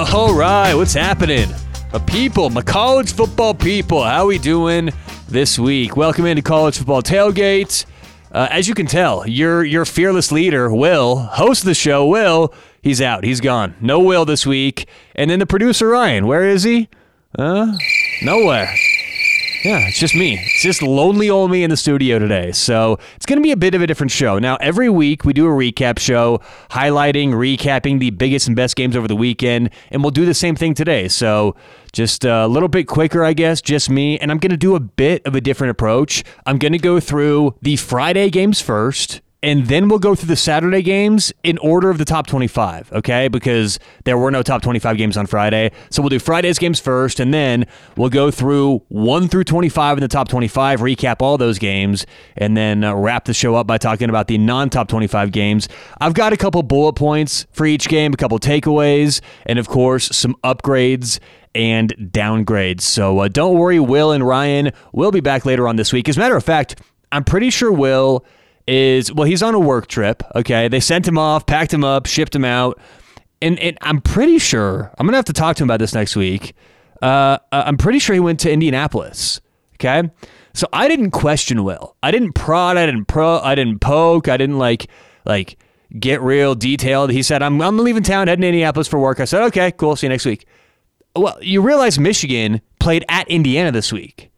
All right, what's happening? A people, my college football people, how we doing this week? Welcome into College Football Tailgate. Uh, as you can tell, your your fearless leader, Will, host of the show, Will, he's out. He's gone. No Will this week. And then the producer, Ryan, where is he? Uh, nowhere. Yeah, it's just me. It's just lonely old me in the studio today. So it's going to be a bit of a different show. Now, every week we do a recap show highlighting, recapping the biggest and best games over the weekend, and we'll do the same thing today. So just a little bit quicker, I guess, just me. And I'm going to do a bit of a different approach. I'm going to go through the Friday games first and then we'll go through the Saturday games in order of the top 25, okay? Because there were no top 25 games on Friday. So we'll do Friday's games first, and then we'll go through 1 through 25 in the top 25, recap all those games, and then uh, wrap the show up by talking about the non top 25 games. I've got a couple bullet points for each game, a couple takeaways, and of course, some upgrades and downgrades. So uh, don't worry, Will and Ryan will be back later on this week. As a matter of fact, I'm pretty sure Will is well, he's on a work trip. Okay, they sent him off, packed him up, shipped him out, and, and I'm pretty sure I'm gonna have to talk to him about this next week. Uh, I'm pretty sure he went to Indianapolis. Okay, so I didn't question Will. I didn't prod. I didn't pro. I didn't poke. I didn't like like get real detailed. He said, "I'm I'm leaving town, heading to Indianapolis for work." I said, "Okay, cool. See you next week." Well, you realize Michigan played at Indiana this week.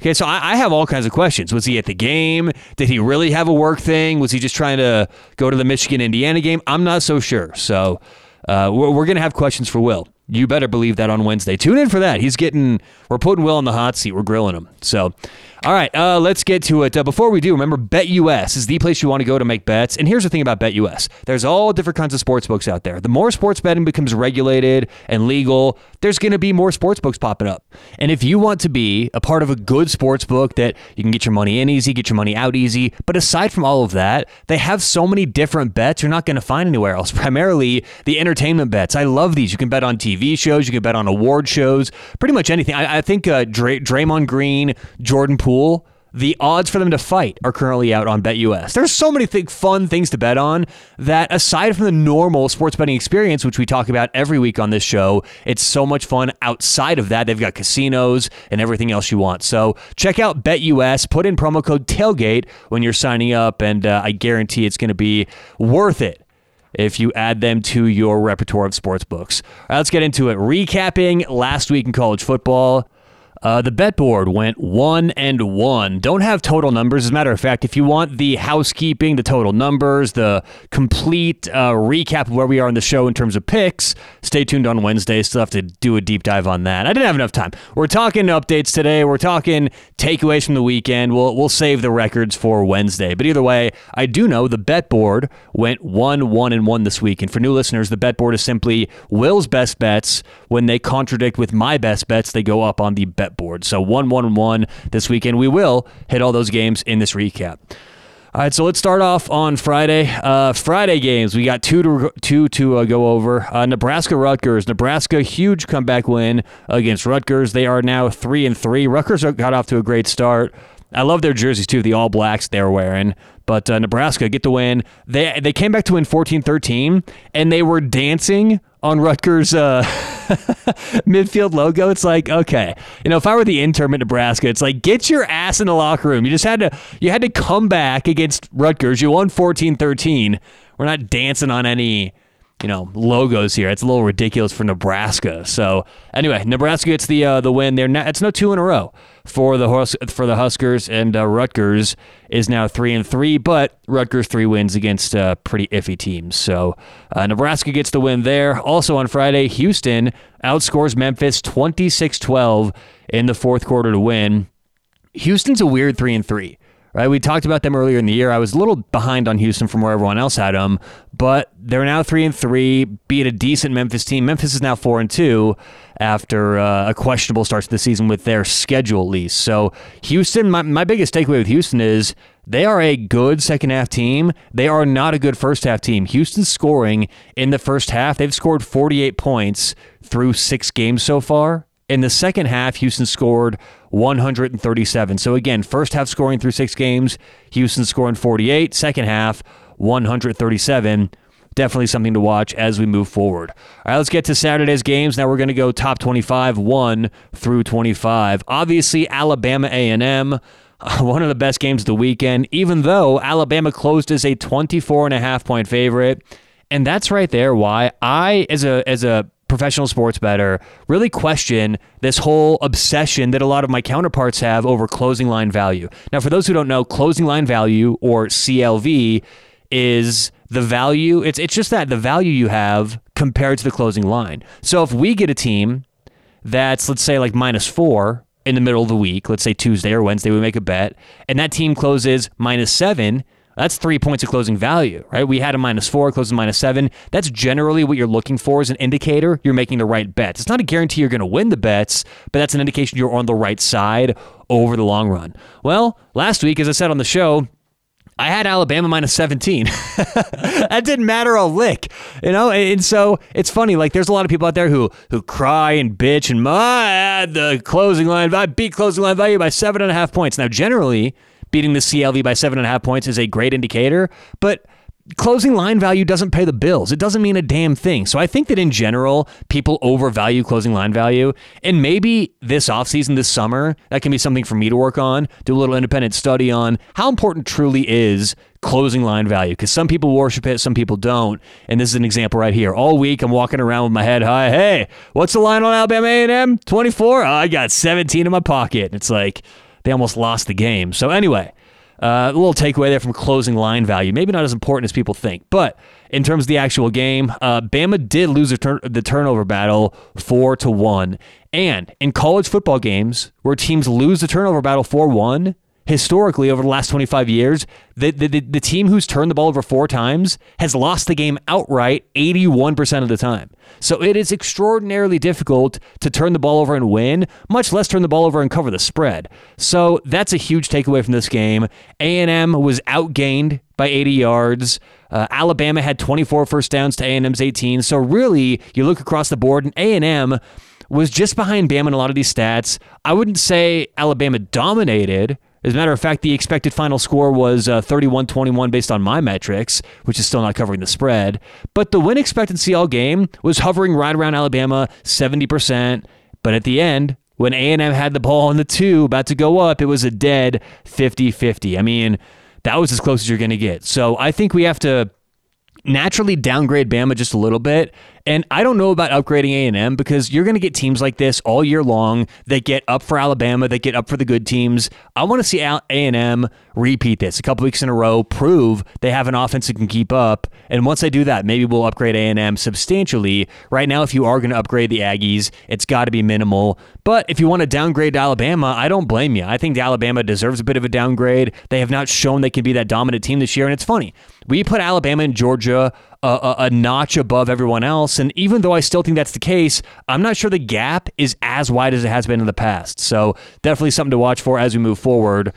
Okay, so I, I, have all kinds of questions. Was he at the game? Did he really have a work thing? Was he just trying to go to the Michigan Indiana game? I'm not so sure. So uh, we're, we're going to have questions for Will. You better believe that on Wednesday. Tune in for that. He's getting, we're putting Will on the hot seat. We're grilling him. So all right, uh, let's get to it. Uh, before we do, remember BetUS is the place you want to go to make bets. And here's the thing about BetUS there's all different kinds of sports books out there. The more sports betting becomes regulated and legal, there's going to be more sports books popping up. And if you want to be a part of a good sports book that you can get your money in easy, get your money out easy, but aside from all of that, they have so many different bets you're not going to find anywhere else. Primarily the entertainment bets. I love these. You can bet on TV shows, you can bet on award shows, pretty much anything. I, I think uh, Dray- Draymond Green, Jordan the odds for them to fight are currently out on BetUS. There's so many th- fun things to bet on that aside from the normal sports betting experience, which we talk about every week on this show, it's so much fun outside of that. They've got casinos and everything else you want. So check out BetUS. Put in promo code TAILGATE when you're signing up, and uh, I guarantee it's going to be worth it if you add them to your repertoire of sports books. All right, let's get into it. Recapping last week in college football. Uh, the bet board went one and one. Don't have total numbers. As a matter of fact, if you want the housekeeping, the total numbers, the complete uh, recap of where we are in the show in terms of picks, stay tuned on Wednesday. Still have to do a deep dive on that. I didn't have enough time. We're talking updates today. We're talking takeaways from the weekend. We'll we'll save the records for Wednesday. But either way, I do know the bet board went one one and one this week. And for new listeners, the bet board is simply Will's best bets. When they contradict with my best bets, they go up on the bet board. So 1 1 1 this weekend. We will hit all those games in this recap. All right, so let's start off on Friday. Uh, Friday games, we got two to two to uh, go over. Uh, Nebraska Rutgers. Nebraska huge comeback win against Rutgers. They are now three and three. Rutgers got off to a great start. I love their jerseys too, the all blacks they're wearing. But uh, Nebraska get the win. They they came back to win 14-13 and they were dancing on Rutgers uh, midfield logo. It's like, okay, you know, if I were the intern at Nebraska, it's like get your ass in the locker room. You just had to you had to come back against Rutgers. You won 14-13. We're not dancing on any you know logos here. It's a little ridiculous for Nebraska. So anyway, Nebraska gets the uh, the win. There, it's no two in a row for the Hus- for the Huskers, and uh, Rutgers is now three and three. But Rutgers three wins against uh, pretty iffy teams. So uh, Nebraska gets the win there. Also on Friday, Houston outscores Memphis 26-12 in the fourth quarter to win. Houston's a weird three and three right? We talked about them earlier in the year. I was a little behind on Houston from where everyone else had them, but they're now three and three, beat a decent Memphis team. Memphis is now four and two after uh, a questionable start to the season with their schedule at least. So Houston, my, my biggest takeaway with Houston is they are a good second half team. They are not a good first half team. Houston's scoring in the first half, they've scored 48 points through six games so far. In the second half, Houston scored 137. So again, first half scoring through six games, Houston scoring 48. Second half, 137. definitely something to watch as we move forward. All right, let's get to Saturday's games. Now we're going to go top 25, 1 through 25. Obviously, Alabama A&M one of the best games of the weekend, even though Alabama closed as a 24 and a half point favorite. And that's right there why I, as a as a professional sports better, really question this whole obsession that a lot of my counterparts have over closing line value. Now, for those who don't know, closing line value or CLV is the value. It's it's just that the value you have compared to the closing line. So if we get a team that's let's say like minus four in the middle of the week, let's say Tuesday or Wednesday, we make a bet, and that team closes minus seven that's three points of closing value, right? We had a minus four, closing minus seven. That's generally what you're looking for as an indicator you're making the right bets. It's not a guarantee you're going to win the bets, but that's an indication you're on the right side over the long run. Well, last week, as I said on the show, I had Alabama minus 17. that didn't matter a lick, you know? And so it's funny, like there's a lot of people out there who who cry and bitch and had the closing line, I beat closing line value by seven and a half points. Now, generally, beating the CLV by seven and a half points is a great indicator, but closing line value doesn't pay the bills. It doesn't mean a damn thing. So I think that in general, people overvalue closing line value. And maybe this offseason, this summer, that can be something for me to work on, do a little independent study on how important truly is closing line value. Because some people worship it, some people don't. And this is an example right here. All week, I'm walking around with my head high. Hey, what's the line on Alabama A&M? 24? Oh, I got 17 in my pocket. It's like, they almost lost the game. So, anyway, uh, a little takeaway there from closing line value. Maybe not as important as people think. But in terms of the actual game, uh, Bama did lose the, turn- the turnover battle 4 to 1. And in college football games where teams lose the turnover battle 4 1, historically over the last 25 years, the, the, the, team who's turned the ball over four times has lost the game outright 81% of the time. So it is extraordinarily difficult to turn the ball over and win, much less turn the ball over and cover the spread. So that's a huge takeaway from this game. A&M was outgained by 80 yards. Uh, Alabama had 24 first downs to A&M's 18. So really, you look across the board and A&M was just behind Bama in a lot of these stats. I wouldn't say Alabama dominated, as a matter of fact, the expected final score was uh, 31 21 based on my metrics, which is still not covering the spread. But the win expectancy all game was hovering right around Alabama, 70%. But at the end, when A&M had the ball on the two, about to go up, it was a dead 50 50. I mean, that was as close as you're going to get. So I think we have to naturally downgrade Bama just a little bit and I don't know about upgrading A&M because you're going to get teams like this all year long that get up for Alabama, that get up for the good teams. I want to see A&M repeat this a couple weeks in a row, prove they have an offense that can keep up. And once I do that, maybe we'll upgrade A&M substantially. Right now, if you are going to upgrade the Aggies, it's got to be minimal. But if you want to downgrade to Alabama, I don't blame you. I think Alabama deserves a bit of a downgrade. They have not shown they can be that dominant team this year. And it's funny. We put Alabama and Georgia a, a, a, notch above everyone else. And even though I still think that's the case, I'm not sure the gap is as wide as it has been in the past. So definitely something to watch for as we move forward.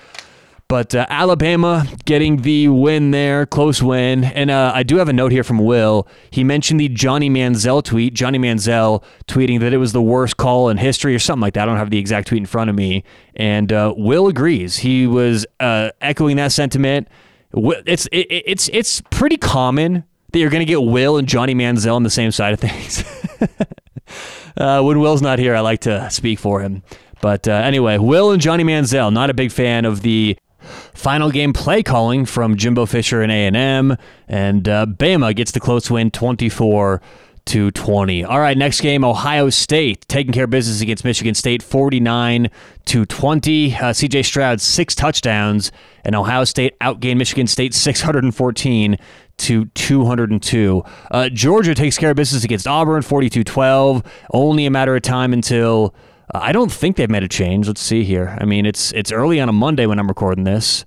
But uh, Alabama getting the win there, close win. And uh, I do have a note here from Will. He mentioned the Johnny Manziel tweet. Johnny Manziel tweeting that it was the worst call in history or something like that. I don't have the exact tweet in front of me. And uh, Will agrees. He was uh, echoing that sentiment. It's it, it's it's pretty common that you're going to get Will and Johnny Manziel on the same side of things. uh, when Will's not here, I like to speak for him. But uh, anyway, Will and Johnny Manziel, not a big fan of the final game play calling from Jimbo Fisher and A&M, and uh, Bama gets the close win 24 to 20. All right, next game, Ohio State taking care of business against Michigan State 49 to 20. Uh, CJ Stroud six touchdowns and Ohio State outgained Michigan State 614 to 202. Uh, Georgia takes care of business against Auburn 42 12. Only a matter of time until. Uh, I don't think they've made a change. Let's see here. I mean, it's it's early on a Monday when I'm recording this.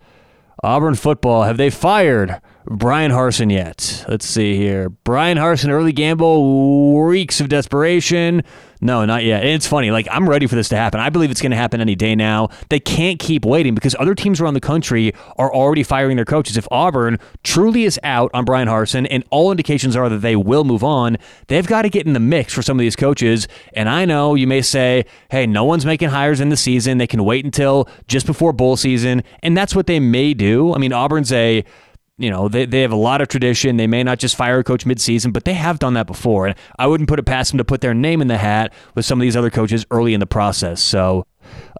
Auburn football, have they fired Bryan Harsin yet? Let's see here. Bryan Harsin, early gamble, reeks of desperation. No, not yet. And it's funny. Like, I'm ready for this to happen. I believe it's going to happen any day now. They can't keep waiting because other teams around the country are already firing their coaches. If Auburn truly is out on Bryan Harsin and all indications are that they will move on, they've got to get in the mix for some of these coaches. And I know you may say, hey, no one's making hires in the season. They can wait until just before bowl season. And that's what they may do. I mean, Auburn's a you know, they, they have a lot of tradition. They may not just fire a coach midseason, but they have done that before. And I wouldn't put it past them to put their name in the hat with some of these other coaches early in the process. So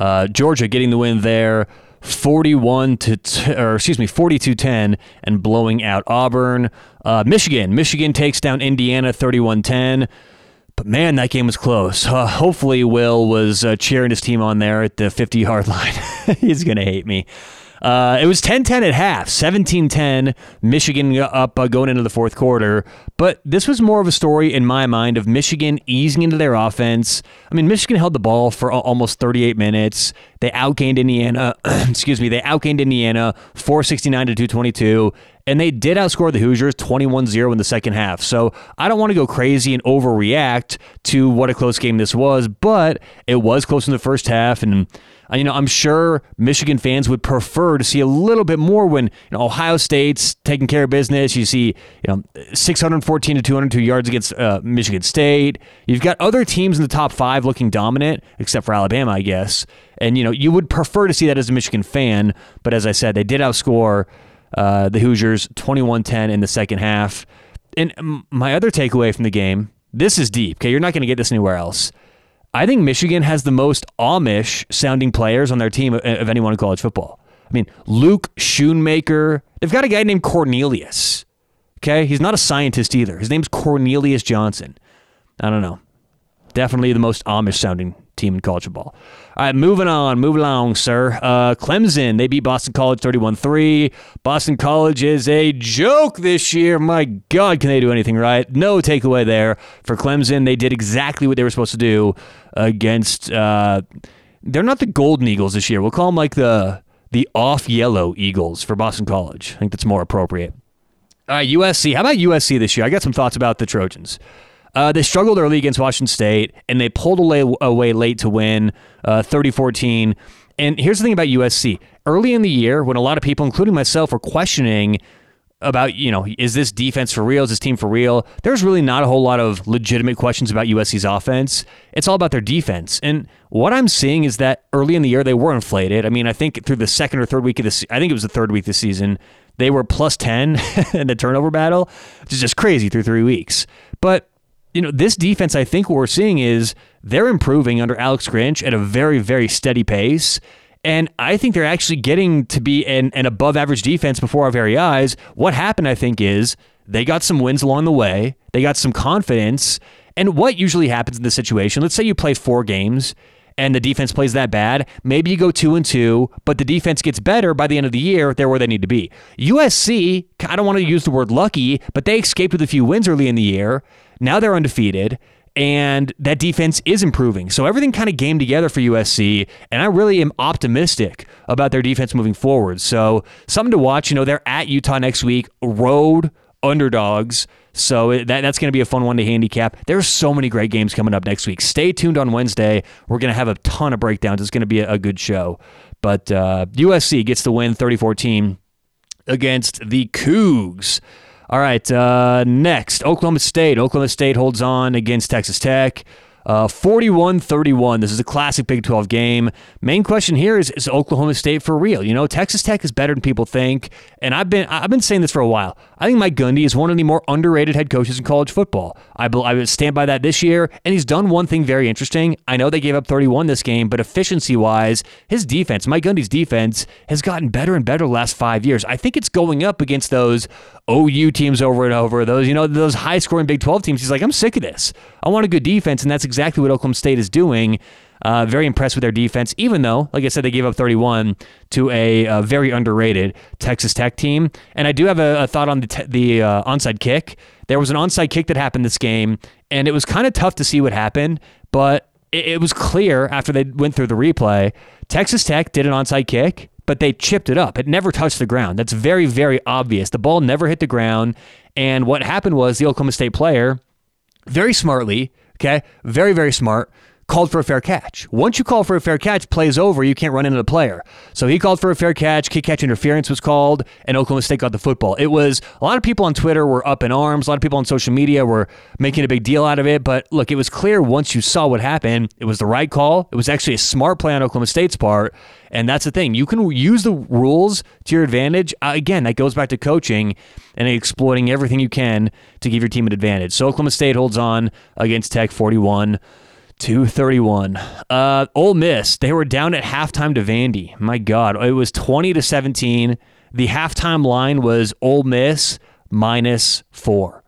uh, Georgia getting the win there. 41 to t- or excuse me 42-10 and blowing out Auburn. Uh, Michigan, Michigan takes down Indiana 31-10. But man, that game was close. Uh, hopefully, Will was uh, cheering his team on there at the 50 yard line. He's going to hate me. Uh, it was 10 10 at half, 17 10, Michigan up uh, going into the fourth quarter. But this was more of a story in my mind of Michigan easing into their offense. I mean, Michigan held the ball for almost 38 minutes. They outgained Indiana, excuse me, they outgained Indiana 469 to 222 and they did outscore the Hoosiers 21-0 in the second half. So I don't want to go crazy and overreact to what a close game this was, but it was close in the first half and uh, you know, I'm sure Michigan fans would prefer to see a little bit more when you know, Ohio State's taking care of business. You see, you know, 614 to 202 yards against uh, Michigan State. You've got other teams in the top five looking dominant, except for Alabama, I guess. And you know, you would prefer to see that as a Michigan fan. But as I said, they did outscore uh, the Hoosiers 21-10 in the second half. And my other takeaway from the game, this is deep. Okay, you're not going to get this anywhere else. I think Michigan has the most Amish sounding players on their team of anyone in college football. I mean, Luke Schoonmaker. They've got a guy named Cornelius. Okay, he's not a scientist either. His name's Cornelius Johnson. I don't know. Definitely the most Amish sounding team in college football. All right, moving on, moving along, sir. Uh, Clemson, they beat Boston College 31 3. Boston College is a joke this year. My God, can they do anything right? No takeaway there for Clemson. They did exactly what they were supposed to do against. Uh, they're not the Golden Eagles this year. We'll call them like the the off yellow Eagles for Boston College. I think that's more appropriate. All right, USC. How about USC this year? I got some thoughts about the Trojans. Uh, they struggled early against Washington State, and they pulled away, away late to win uh, 30 14. And here's the thing about USC. Early in the year, when a lot of people, including myself, were questioning about, you know, is this defense for real? Is this team for real? There's really not a whole lot of legitimate questions about USC's offense. It's all about their defense. And what I'm seeing is that early in the year, they were inflated. I mean, I think through the second or third week of this, I think it was the third week this season, they were plus 10 in the turnover battle, which is just crazy through three weeks. But you know, this defense, I think what we're seeing is they're improving under Alex Grinch at a very, very steady pace. And I think they're actually getting to be an, an above average defense before our very eyes. What happened, I think, is they got some wins along the way, they got some confidence. And what usually happens in this situation, let's say you play four games and the defense plays that bad, maybe you go two and two, but the defense gets better by the end of the year. They're where they need to be. USC, I don't want to use the word lucky, but they escaped with a few wins early in the year. Now they're undefeated and that defense is improving. So everything kind of came together for USC, and I really am optimistic about their defense moving forward. So something to watch. You know, they're at Utah next week, road underdogs. So that, that's going to be a fun one to handicap. There's so many great games coming up next week. Stay tuned on Wednesday. We're going to have a ton of breakdowns. It's going to be a, a good show. But uh, USC gets the win 30 14 against the Cougs. All right, uh, next, Oklahoma State. Oklahoma State holds on against Texas Tech. Uh, 41 31. This is a classic Big 12 game. Main question here is Is Oklahoma State for real? You know, Texas Tech is better than people think. And I've been I've been saying this for a while. I think Mike Gundy is one of the more underrated head coaches in college football. I, I stand by that this year. And he's done one thing very interesting. I know they gave up 31 this game, but efficiency wise, his defense, Mike Gundy's defense, has gotten better and better the last five years. I think it's going up against those OU teams over and over, those, you know, those high scoring Big 12 teams. He's like, I'm sick of this. I want a good defense. And that's exactly what Oklahoma State is doing. Uh, very impressed with their defense, even though, like I said, they gave up 31 to a, a very underrated Texas Tech team. And I do have a, a thought on the, te- the uh, onside kick. There was an onside kick that happened this game, and it was kind of tough to see what happened, but it, it was clear after they went through the replay. Texas Tech did an onside kick, but they chipped it up. It never touched the ground. That's very, very obvious. The ball never hit the ground. And what happened was the Oklahoma State player, very smartly, okay, very, very smart, called for a fair catch. Once you call for a fair catch, plays over, you can't run into the player. So he called for a fair catch, kick catch interference was called, and Oklahoma State got the football. It was a lot of people on Twitter were up in arms, a lot of people on social media were making a big deal out of it, but look, it was clear once you saw what happened, it was the right call. It was actually a smart play on Oklahoma State's part, and that's the thing. You can use the rules to your advantage. Uh, again, that goes back to coaching and exploiting everything you can to give your team an advantage. So Oklahoma State holds on against Tech 41 231. Uh, Ole Miss, they were down at halftime to Vandy. My God, it was 20 to 17. The halftime line was Ole Miss minus four.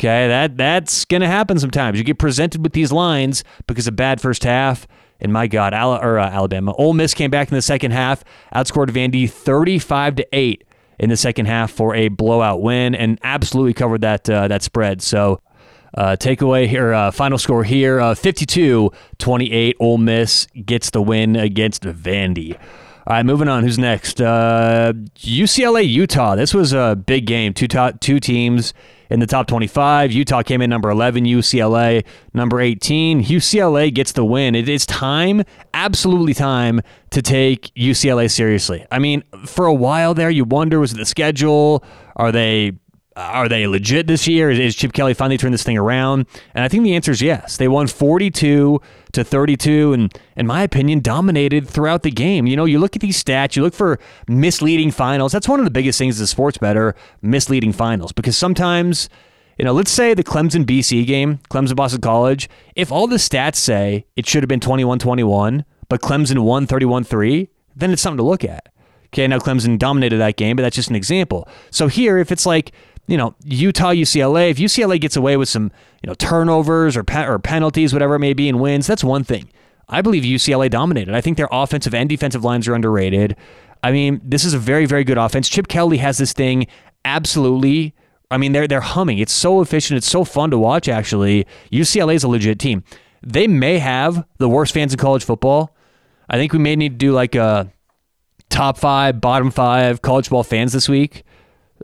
Okay, that that's gonna happen sometimes. You get presented with these lines because of bad first half, and my God, or, uh, Alabama, Ole Miss came back in the second half, outscored Vandy 35 to eight in the second half for a blowout win, and absolutely covered that uh, that spread. So uh, takeaway here, uh, final score here uh, 52 28. Ole Miss gets the win against Vandy. All right, moving on. Who's next? Uh, UCLA, Utah. This was a big game. Two, top, two teams in the top 25. Utah came in number 11, UCLA number 18. UCLA gets the win. It is time, absolutely time, to take UCLA seriously. I mean, for a while there, you wonder was it the schedule? Are they Uh, are they legit this year? Is, Chip Kelly finally turned this thing around? And I think the answer is yes. They won 42 to 32, and in my opinion, dominated throughout the game. You know, you look at these stats, you look for misleading finals. That's one of the biggest things as a sports better, misleading finals, because sometimes. You know, let's say the Clemson BC game, Clemson Boston College, if all the stats say it should have been 21 21, but Clemson won 31 3, then it's something to look at. Okay, now Clemson dominated that game, but that's just an example. So here, if it's like you know, Utah, UCLA, if UCLA gets away with some, you know, turnovers or, pe- or penalties, whatever it may be, and wins, that's one thing. I believe UCLA dominated. I think their offensive and defensive lines are underrated. I mean, this is a very, very good offense. Chip Kelly has this thing absolutely. I mean, they're they're humming. It's so efficient. It's so fun to watch. Actually, UCLA is a legit team. They may have the worst fans in college football. I think we may need to do like a top five, bottom five college football fans this week.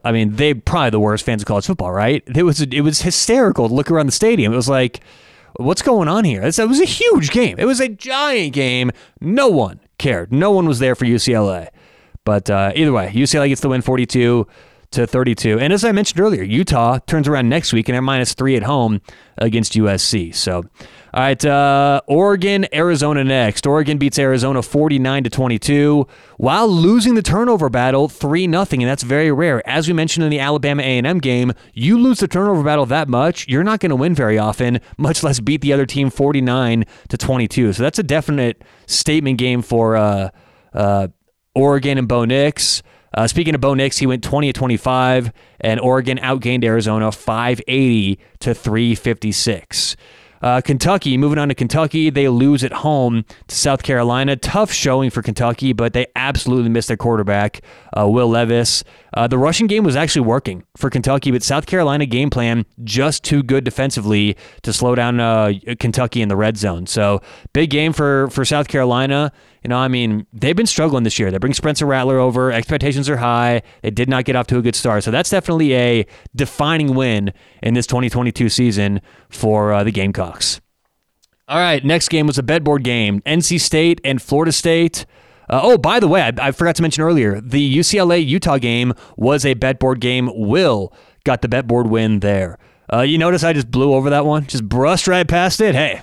I mean, they probably the worst fans of college football, right? It was it was hysterical to look around the stadium. It was like, what's going on here? It was a huge game. It was a giant game. No one cared. No one was there for UCLA. But uh, either way, UCLA gets the win, forty-two to 32. And as I mentioned earlier, Utah turns around next week and they're minus three at home against USC. So all right, uh, Oregon, Arizona next. Oregon beats Arizona 49 to 22 while losing the turnover battle 3 nothing, and that's very rare. As we mentioned in the Alabama A&M game, you lose the turnover battle that much, you're not going to win very often, much less beat the other team 49 to 22. So that's a definite statement game for uh, uh, Oregon and Bo Nix. Uh, speaking of Bo Nix, he went 20 to 25, and Oregon outgained Arizona 580 to 356. Uh, Kentucky, moving on to Kentucky, they lose at home to South Carolina. Tough showing for Kentucky, but they absolutely missed their quarterback, uh, Will Levis. Uh, the rushing game was actually working for Kentucky, but South Carolina game plan just too good defensively to slow down uh, Kentucky in the red zone. So big game for for South Carolina. You know, I mean, they've been struggling this year. They bring Spencer Rattler over. Expectations are high. They did not get off to a good start. So that's definitely a defining win in this 2022 season for uh, the Gamecocks. All right, next game was a betboard game NC State and Florida State. Uh, oh, by the way, I, I, forgot to mention earlier the UCLA Utah game was a betboard game. Will got the betboard win there. Uh, you notice I just blew over that one, just brushed right past it. Hey,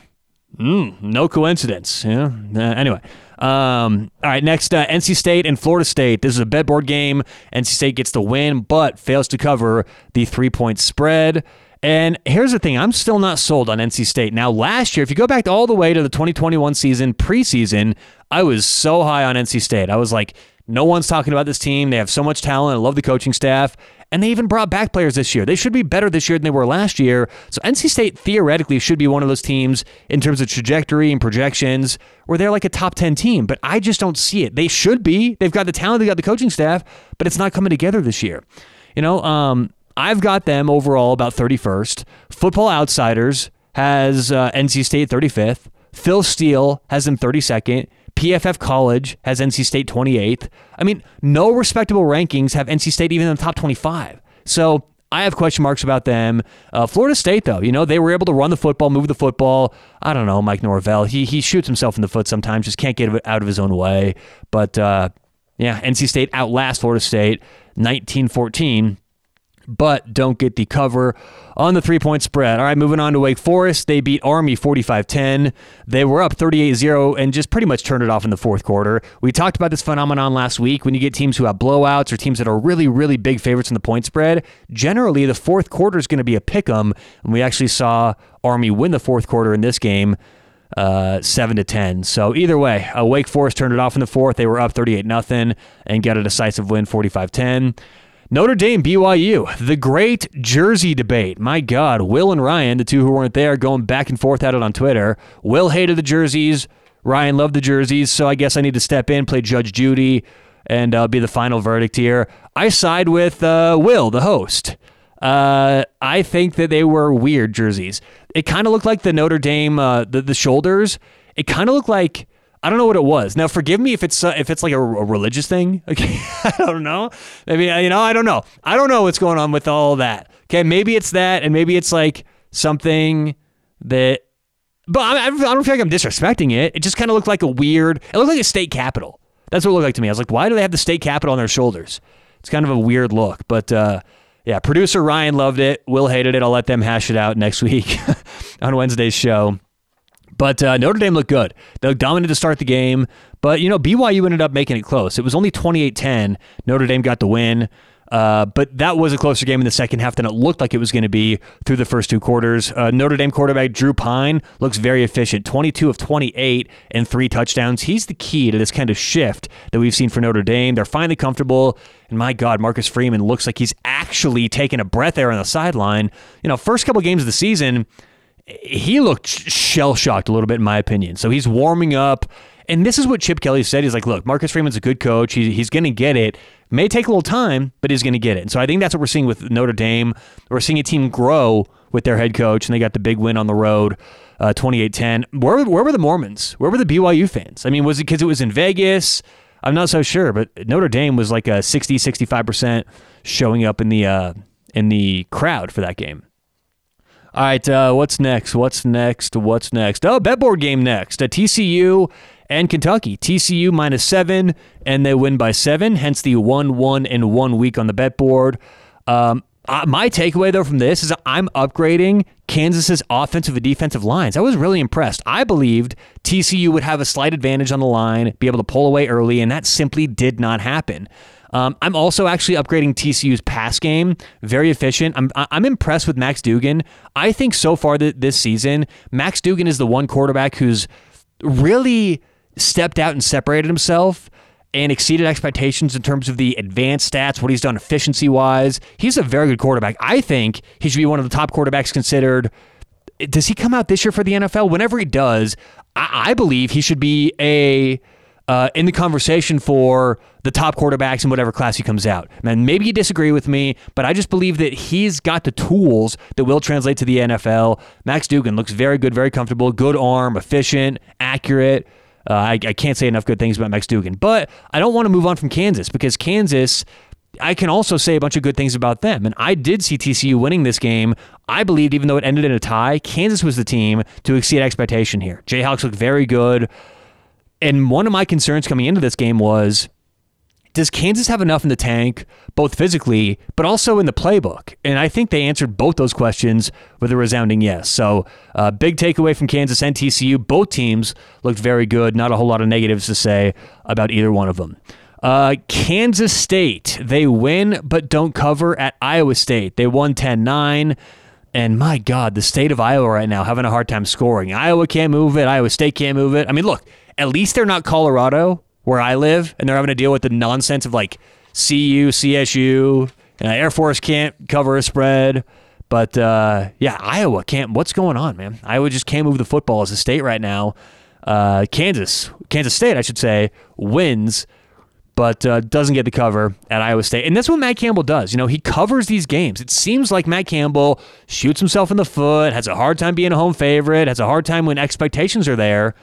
mm, no coincidence. Yeah. Uh, anyway, um, all right, next uh, NC State and Florida State. This is a betboard game. NC State gets the win, but fails to cover the three point spread. And here's the thing I'm still not sold on NC State. Now, last year, if you go back all the way to the 2021 season, preseason, I was so high on NC State. I was like, no one's talking about this team. They have so much talent. I love the coaching staff. And they even brought back players this year. They should be better this year than they were last year. So NC State theoretically should be one of those teams in terms of trajectory and projections where they're like a top 10 team, but I just don't see it. They should be. They've got the talent, they've got the coaching staff, but it's not coming together this year. You know, um, I've got them overall about 31st. Football Outsiders has uh, NC State 35th. Phil Steele has them 32nd. PFF College has NC State 28th. I mean, no respectable rankings have NC State even in the top 25. So I have question marks about them. Uh, Florida State, though, you know, they were able to run the football, move the football. I don't know, Mike Norvell. He he shoots himself in the foot sometimes, just can't get out of his own way. But uh, yeah, NC State outlast Florida State 19 14 but don't get the cover on the three point spread. All right, moving on to Wake Forest. They beat Army 45 10. They were up 38 0 and just pretty much turned it off in the fourth quarter. We talked about this phenomenon last week. When you get teams who have blowouts or teams that are really, really big favorites in the point spread, generally the fourth quarter is going to be a pick 'em. And we actually saw Army win the fourth quarter in this game. Uh, seven to ten. So either way, uh, Wake Forest turned it off in the fourth. They were up 38 nothing and got a decisive win, 45-10. Notre Dame, BYU, the great jersey debate. My God, Will and Ryan, the two who weren't there, going back and forth at it on Twitter. Will hated the jerseys. Ryan loved the jerseys, so I guess I need to step in, play Judge Judy, and uh, be the final verdict here. I side with uh, Will, the host. Uh, I think that they were weird jerseys. It kind of looked like the Notre Dame, uh, the, the shoulders. It kind of looked like I don't know what it was. Now, forgive me if it's uh, if it's like a, a, religious thing. Okay, I don't know. Maybe you know. I don't know. I don't know what's going on with all that. Okay, maybe it's that, and maybe it's like something that. But I, I don't feel like I'm disrespecting it. It just kind of looked like a weird. It looked like a state capital. That's what it looked like to me. I was like, why do they have the state capital on their shoulders? It's kind of a weird look, but. uh yeah, producer Ryan loved it. Will hated it. I'll let them hash it out next week on Wednesday's show. But uh, Notre Dame looked good. They looked dominant to start the game. But, you know, BYU ended up making it close. It was only 28 10. Notre Dame got the win. Uh, but that was a closer game in the second half than it looked like it was going to be through the first two quarters. Uh, Notre Dame quarterback Drew Pyne looks very efficient 22 of 28 and three touchdowns. He's the key to this kind of shift that we've seen for Notre Dame. They're finally comfortable. And my God, Marcus Freeman looks like he's actually taking a breath there on the sideline. You know, first couple games of the season, he looked shell shocked a little bit, in my opinion. So he's warming up. And this is what Chip Kelly said. He's like, look, Marcus Freeman's a good coach. He, he's going to get it. May take a little time, but he's going to get it. And so I think that's what we're seeing with Notre Dame. We're seeing a team grow with their head coach, and they got the big win on the road, uh, 28-10. Where, where were the Mormons? Where were the BYU fans? I mean, was it because it was in Vegas? I'm not so sure, but Notre Dame was like a 60, 65% showing up in the uh, in the crowd for that game. All right, uh, what's next? What's next? What's next? Oh, bet board game next. A TCU and Kentucky. TCU minus seven, and they win by seven. Hence the one, one, and one week on the bet board. Um, uh, my takeaway though from this is I'm upgrading Kansas's offensive and defensive lines. I was really impressed. I believed TCU would have a slight advantage on the line, be able to pull away early, and that simply did not happen. Um, I'm also actually upgrading TCU's pass game. Very efficient. I'm I'm impressed with Max Duggan. I think so far th- this season, Max Duggan is the one quarterback who's really stepped out and separated himself and exceeded expectations in terms of the advanced stats, what he's done efficiency wise. He's a very good quarterback. I think he should be one of the top quarterbacks considered. Does he come out this year for the NFL? Whenever he does, I, I believe he should be a uh, in the conversation for the top quarterbacks in whatever class he comes out. Man, maybe you disagree with me, but I just believe that he's got the tools that will translate to the NFL. Max Duggan looks very good, very comfortable, good arm, efficient, accurate. Uh, I, I can't say enough good things about Max Duggan, but I don't want to move on from Kansas because Kansas. I can also say a bunch of good things about them. And I did see TCU winning this game. I believed, even though it ended in a tie, Kansas was the team to exceed expectation here. Jayhawks look very good. And one of my concerns coming into this game was does Kansas have enough in the tank, both physically, but also in the playbook? And I think they answered both those questions with a resounding yes. So, uh, big takeaway from Kansas and TCU. Both teams looked very good. Not a whole lot of negatives to say about either one of them. Uh, Kansas State, they win but don't cover at Iowa State. They won 10 9. And my God, the state of Iowa right now having a hard time scoring. Iowa can't move it. Iowa State can't move it. I mean, look, at least they're not Colorado, where I live, and they're having to deal with the nonsense of like CU, CSU, and Air Force can't cover a spread. But uh, yeah, Iowa can't. What's going on, man? Iowa just can't move the football as a state right now. Uh, Kansas, Kansas State, I should say, wins, but uh, doesn't get the cover at Iowa State. And that's what Matt Campbell does. You know, he covers these games. It seems like Matt Campbell shoots himself in the foot, has a hard time being a home favorite, has a hard time when expectations are there.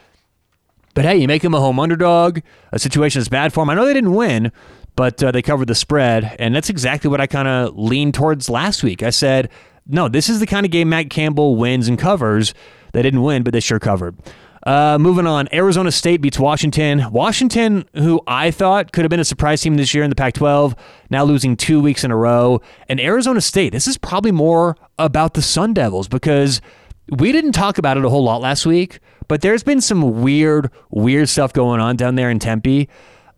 But hey, you make them a home underdog. A situation that's bad for them. I know they didn't win, but uh, they covered the spread, and that's exactly what I kind of leaned towards last week. I said, no, this is the kind of game Matt Campbell wins and covers. They didn't win, but they sure covered. Uh, moving on, Arizona State beats Washington. Washington, who I thought could have been a surprise team this year in the Pac 12, now losing two weeks in a row. And Arizona State, this is probably more about the Sun Devils because we didn't talk about it a whole lot last week, but there's been some weird, weird stuff going on down there in Tempe.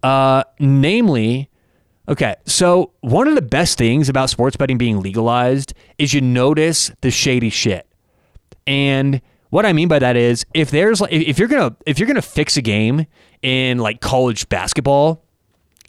Uh, namely, okay, so one of the best things about sports betting being legalized is you notice the shady shit. And what I mean by that is if there's if you're gonna if you're gonna fix a game in like college basketball,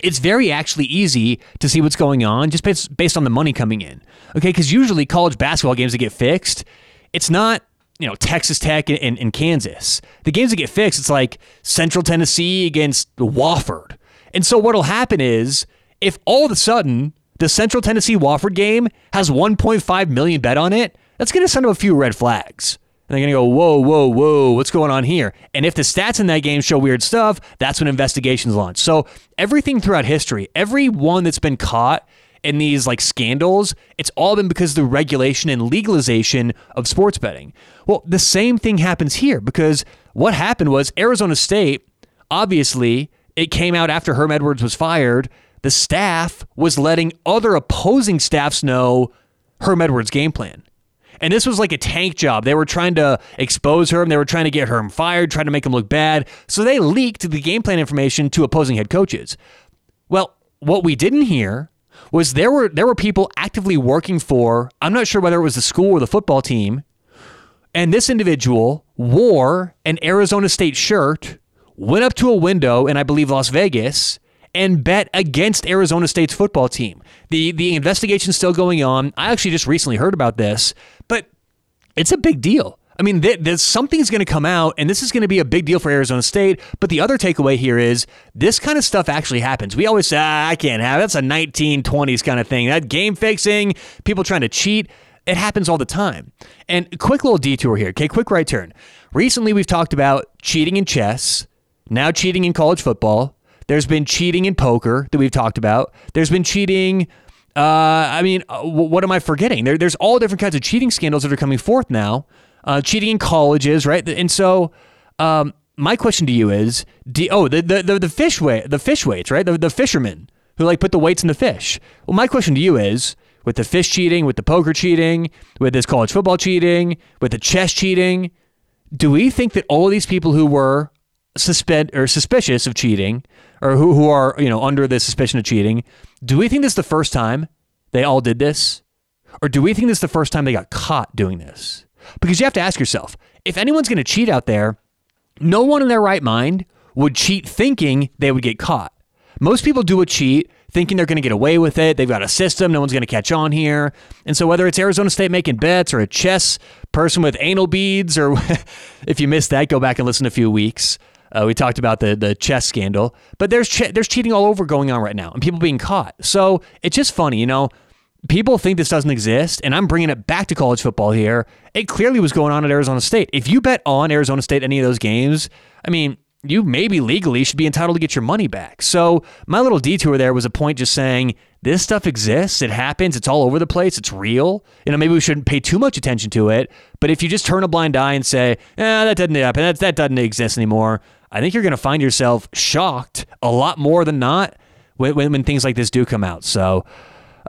it's very actually easy to see what's going on just based, based on the money coming in. Okay, because usually college basketball games that get fixed, it's not you know Texas Tech and, and, Kansas. The games that get fixed, it's like Central Tennessee against Wofford. And so what'll happen is if all of a sudden the Central Tennessee Wofford game has 1.5 million bet on it, that's going to send up a few red flags. And they're going to go, whoa, whoa, whoa, what's going on here? And if the stats in that game show weird stuff, that's when investigations launch. So everything throughout history, every one that's been caught in these like scandals, it's all been because of the regulation and legalization of sports betting. Well, the same thing happens here because what happened was Arizona State, obviously, it came out after Herm Edwards was fired. The staff was letting other opposing staffs know Herm Edwards' game plan. And this was like a tank job. They were trying to expose Herm. They were trying to get Herm fired, trying to make him look bad. So they leaked the game plan information to opposing head coaches. Well, what we didn't hear was there were there were people actively working for I'm not sure whether it was the school or the football team, and this individual wore an Arizona State shirt, went up to a window in I believe Las Vegas, and bet against Arizona State's football team. The the investigation's still going on. I actually just recently heard about this, but it's a big deal. I mean, there's something's going to come out, and this is going to be a big deal for Arizona State. But the other takeaway here is this kind of stuff actually happens. We always say, ah, I can't have that's a 1920s kind of thing. That game fixing, people trying to cheat. It happens all the time. And quick little detour here. Okay, quick right turn. Recently, we've talked about cheating in chess, now cheating in college football. There's been cheating in poker that we've talked about. There's been cheating. Uh, I mean, uh, what am I forgetting? There, there's all different kinds of cheating scandals that are coming forth now. Uh, cheating in colleges, right? And so, um, my question to you is: do, Oh, the, the the the fish weight, the fish weights, right? The the fishermen who like put the weights in the fish. Well, my question to you is: with the fish cheating, with the poker cheating, with this college football cheating, with the chess cheating, do we think that all of these people who were suspend or suspicious of cheating or who, who are you know under the suspicion of cheating do we think this is the first time they all did this or do we think this is the first time they got caught doing this because you have to ask yourself if anyone's going to cheat out there no one in their right mind would cheat thinking they would get caught most people do a cheat thinking they're going to get away with it. They've got a system. No one's going to catch on here. And so, whether it's Arizona State making bets or a chess person with anal beads, or if you missed that, go back and listen a few weeks. Uh, we talked about the the chess scandal, but there's ch- there's cheating all over going on right now, and people being caught. So it's just funny, you know. People think this doesn't exist, and I'm bringing it back to college football here. It clearly was going on at Arizona State. If you bet on Arizona State any of those games, I mean, you maybe legally should be entitled to get your money back. So my little detour there was a point just saying this stuff exists, it happens, it's all over the place, it's real. You know, maybe we shouldn't pay too much attention to it. But if you just turn a blind eye and say, "eh, that doesn't happen, that that doesn't exist anymore," I think you're going to find yourself shocked a lot more than not when, when, when things like this do come out. So,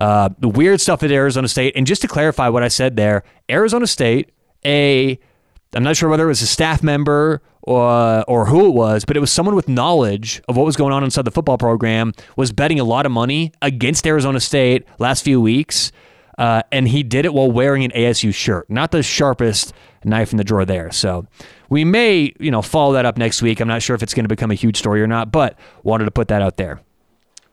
uh, the weird stuff at Arizona State. And just to clarify what I said there, Arizona State, a I'm not sure whether it was a staff member or, or who it was, but it was someone with knowledge of what was going on inside the football program, was betting a lot of money against Arizona State last few weeks. Uh, and he did it while wearing an ASU shirt. Not the sharpest knife in the drawer there. So we may, you know, follow that up next week. I'm not sure if it's going to become a huge story or not, but wanted to put that out there.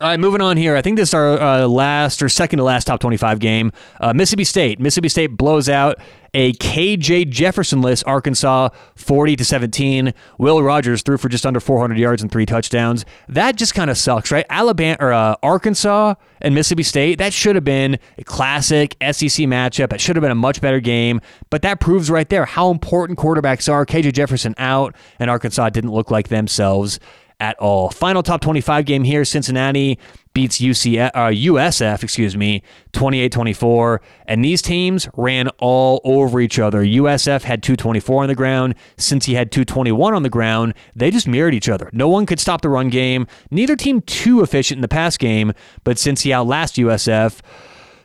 All right, moving on here. I think this is our uh, last or second to last top 25 game. Uh, Mississippi State. Mississippi State blows out a KJ Jefferson-less Arkansas 40 to 17. Will Rogers threw for just under 400 yards and three touchdowns. That just kind of sucks, right? Alabama or uh, Arkansas and Mississippi State. That should have been a classic SEC matchup. It should have been a much better game. But that proves right there how important quarterbacks are. KJ Jefferson out, and Arkansas didn't look like themselves at all. Final top 25 game here Cincinnati beats UCF, uh, USF, excuse me, 28-24, and these teams ran all over each other. USF had 224 on the ground, Cincy had 221 on the ground. They just mirrored each other. No one could stop the run game. Neither team too efficient in the pass game, but Cincy outlasted USF.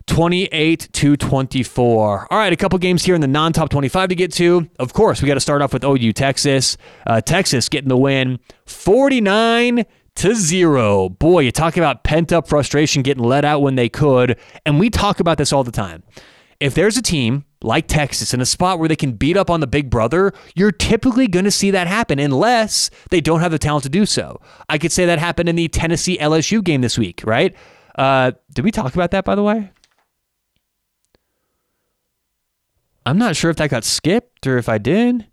28 to 24. All right, a couple games here in the non top 25 to get to. Of course, we got to start off with OU Texas. Uh, Texas getting the win 49 to zero. Boy, you talk about pent up frustration getting let out when they could. And we talk about this all the time. If there's a team like Texas in a spot where they can beat up on the big brother, you're typically going to see that happen unless they don't have the talent to do so. I could say that happened in the Tennessee LSU game this week, right? Uh, did we talk about that, by the way? I'm not sure if that got skipped or if I did.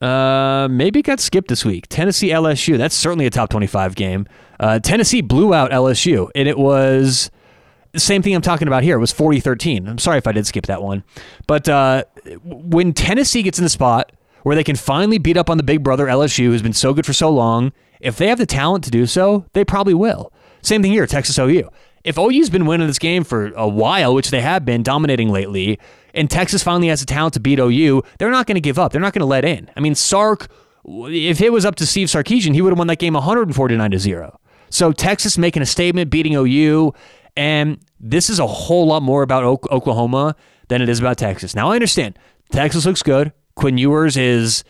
Uh, maybe it got skipped this week. Tennessee LSU. That's certainly a top 25 game. Uh, Tennessee blew out LSU, and it was the same thing I'm talking about here. It was 40 13. I'm sorry if I did skip that one. But uh, when Tennessee gets in the spot where they can finally beat up on the big brother LSU, who's been so good for so long, if they have the talent to do so, they probably will. Same thing here, Texas OU. If OU's been winning this game for a while, which they have been dominating lately, and Texas finally has the talent to beat OU, they're not going to give up. They're not going to let in. I mean, Sark, if it was up to Steve Sarkisian, he would have won that game 149 to 0. So Texas making a statement, beating OU, and this is a whole lot more about Oklahoma than it is about Texas. Now I understand Texas looks good. Quinn Ewers is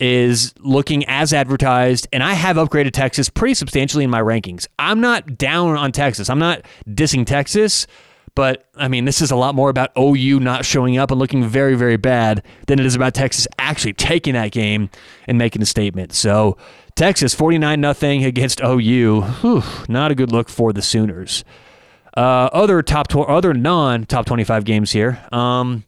is looking as advertised, and I have upgraded Texas pretty substantially in my rankings. I'm not down on Texas. I'm not dissing Texas, but I mean, this is a lot more about OU not showing up and looking very, very bad than it is about Texas actually taking that game and making a statement. So, Texas 49 0 against OU. Whew, not a good look for the Sooners. Uh, other top, tw- other non top 25 games here. Um,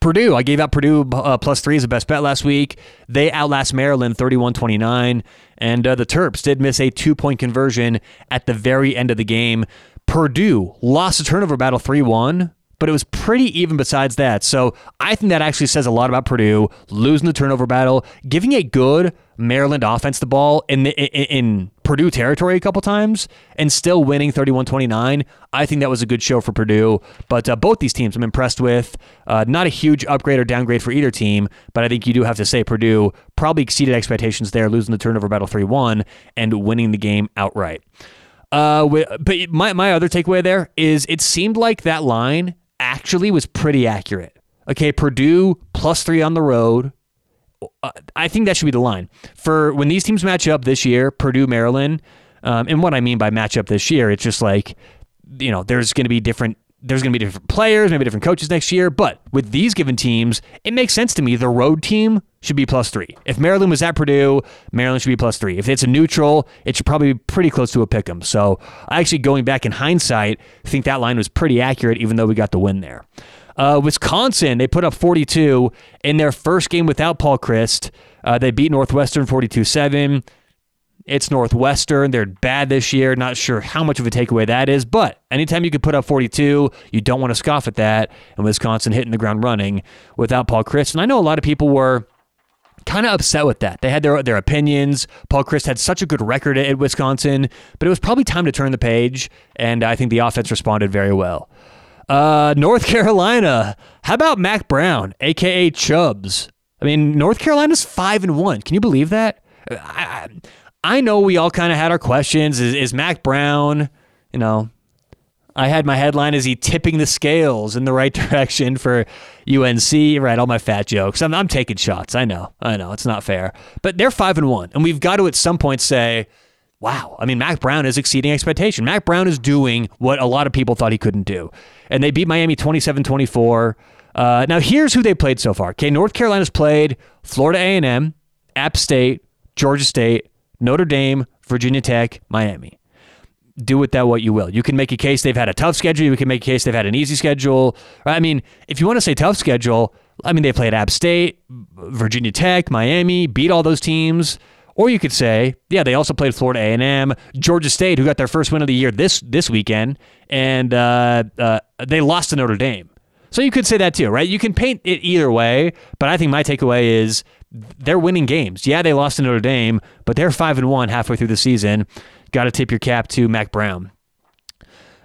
Purdue, I gave out Purdue uh, plus three as a best bet last week. They outlast Maryland 31 29. And uh, the Terps did miss a two point conversion at the very end of the game. Purdue lost the turnover battle 3 1, but it was pretty even besides that. So I think that actually says a lot about Purdue losing the turnover battle, giving a good Maryland offense the ball in, the, in, in Purdue territory a couple times, and still winning 31 29. I think that was a good show for Purdue. But uh, both these teams I'm impressed with. Uh, not a huge upgrade or downgrade for either team, but I think you do have to say Purdue probably exceeded expectations there, losing the turnover battle 3 1 and winning the game outright. Uh, but my, my other takeaway there is it seemed like that line actually was pretty accurate. Okay, Purdue plus three on the road. Uh, I think that should be the line for when these teams match up this year. Purdue, Maryland, um, and what I mean by match up this year, it's just like you know, there's going to be different there's going to be different players, maybe different coaches next year. But with these given teams, it makes sense to me. The road team should be plus three. If Maryland was at Purdue, Maryland should be plus three. If it's a neutral, it should probably be pretty close to a pick 'em. So I actually, going back in hindsight, think that line was pretty accurate, even though we got the win there. Uh, Wisconsin, they put up 42 in their first game without Paul Chryst. Uh, they beat Northwestern 42 7. It's Northwestern. They're bad this year. Not sure how much of a takeaway that is, but anytime you could put up 42, you don't want to scoff at that. And Wisconsin hitting the ground running without Paul Chryst. And I know a lot of people were kind of upset with that. They had their their opinions. Paul Chryst had such a good record at Wisconsin, but it was probably time to turn the page, and I think the offense responded very well. Uh, North Carolina. How about Mack Brown, aka Chubbs? I mean, North Carolina's five and one. Can you believe that? I, I know we all kind of had our questions. Is, is Mack Brown, you know, I had my headline is he tipping the scales in the right direction for UNC. Right, all my fat jokes. I'm, I'm taking shots. I know, I know, it's not fair, but they're five and one, and we've got to at some point say, wow. I mean, Mack Brown is exceeding expectation. Mack Brown is doing what a lot of people thought he couldn't do, and they beat Miami 27-24. Uh, now here's who they played so far. Okay, North Carolina's played Florida A&M, App State, Georgia State, Notre Dame, Virginia Tech, Miami. Do with that what you will. You can make a case they've had a tough schedule. You can make a case they've had an easy schedule. I mean, if you want to say tough schedule, I mean, they played App State, Virginia Tech, Miami, beat all those teams. Or you could say, yeah, they also played Florida A&M, Georgia State, who got their first win of the year this this weekend, and uh, uh, they lost to Notre Dame. So you could say that too, right? You can paint it either way, but I think my takeaway is they're winning games. Yeah, they lost to Notre Dame, but they're five and one halfway through the season. Got to tip your cap to Mack Brown.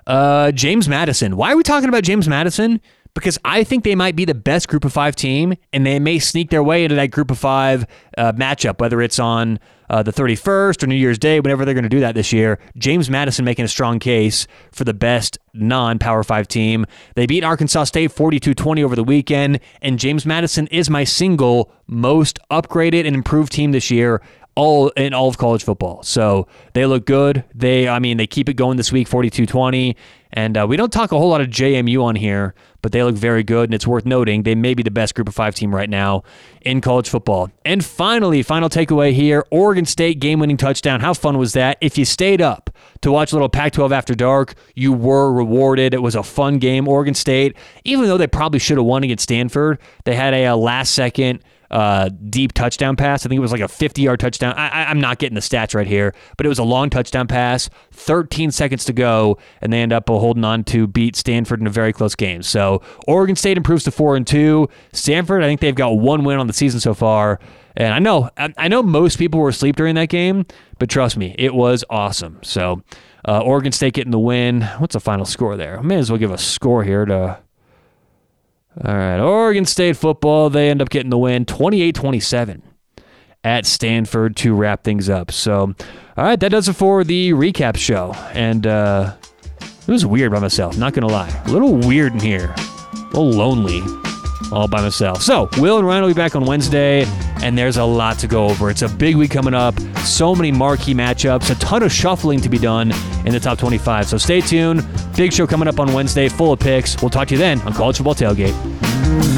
Uh, James Madison. Why are we talking about James Madison? Because I think they might be the best group of five team, and they may sneak their way into that group of five uh, matchup, whether it's on uh, the 31st or New Year's Day, whenever they're going to do that this year. James Madison making a strong case for the best non Power 5 team. They beat Arkansas State 42 20 over the weekend, and James Madison is my single most upgraded and improved team this year all in all of college football. So they look good. They, I mean, they keep it going this week, 42-20. And uh, we don't talk a whole lot of JMU on here, but they look very good. And it's worth noting they may be the best group of five team right now in college football. And finally, final takeaway here Oregon State game winning touchdown. How fun was that? If you stayed up to watch a little Pac 12 after dark, you were rewarded. It was a fun game. Oregon State, even though they probably should have won against Stanford, they had a, a last second uh, deep touchdown pass. I think it was like a 50 yard touchdown. I, am not getting the stats right here, but it was a long touchdown pass, 13 seconds to go, and they end up holding on to beat Stanford in a very close game. So Oregon State improves to 4 and 2. Stanford, I think they've got one win on the season so far. And I know, I know most people were asleep during that game, but trust me, it was awesome. So, uh, Oregon State getting the win. What's the final score there? I May as well give a score here to all right, Oregon State football, they end up getting the win 28 27 at Stanford to wrap things up. So, all right, that does it for the recap show. And uh, it was weird by myself, not going to lie. A little weird in here, a little lonely all by myself. So, Will and Ryan will be back on Wednesday, and there's a lot to go over. It's a big week coming up. So many marquee matchups, a ton of shuffling to be done in the top 25. So, stay tuned. Big show coming up on Wednesday, full of picks. We'll talk to you then on College Football Tailgate.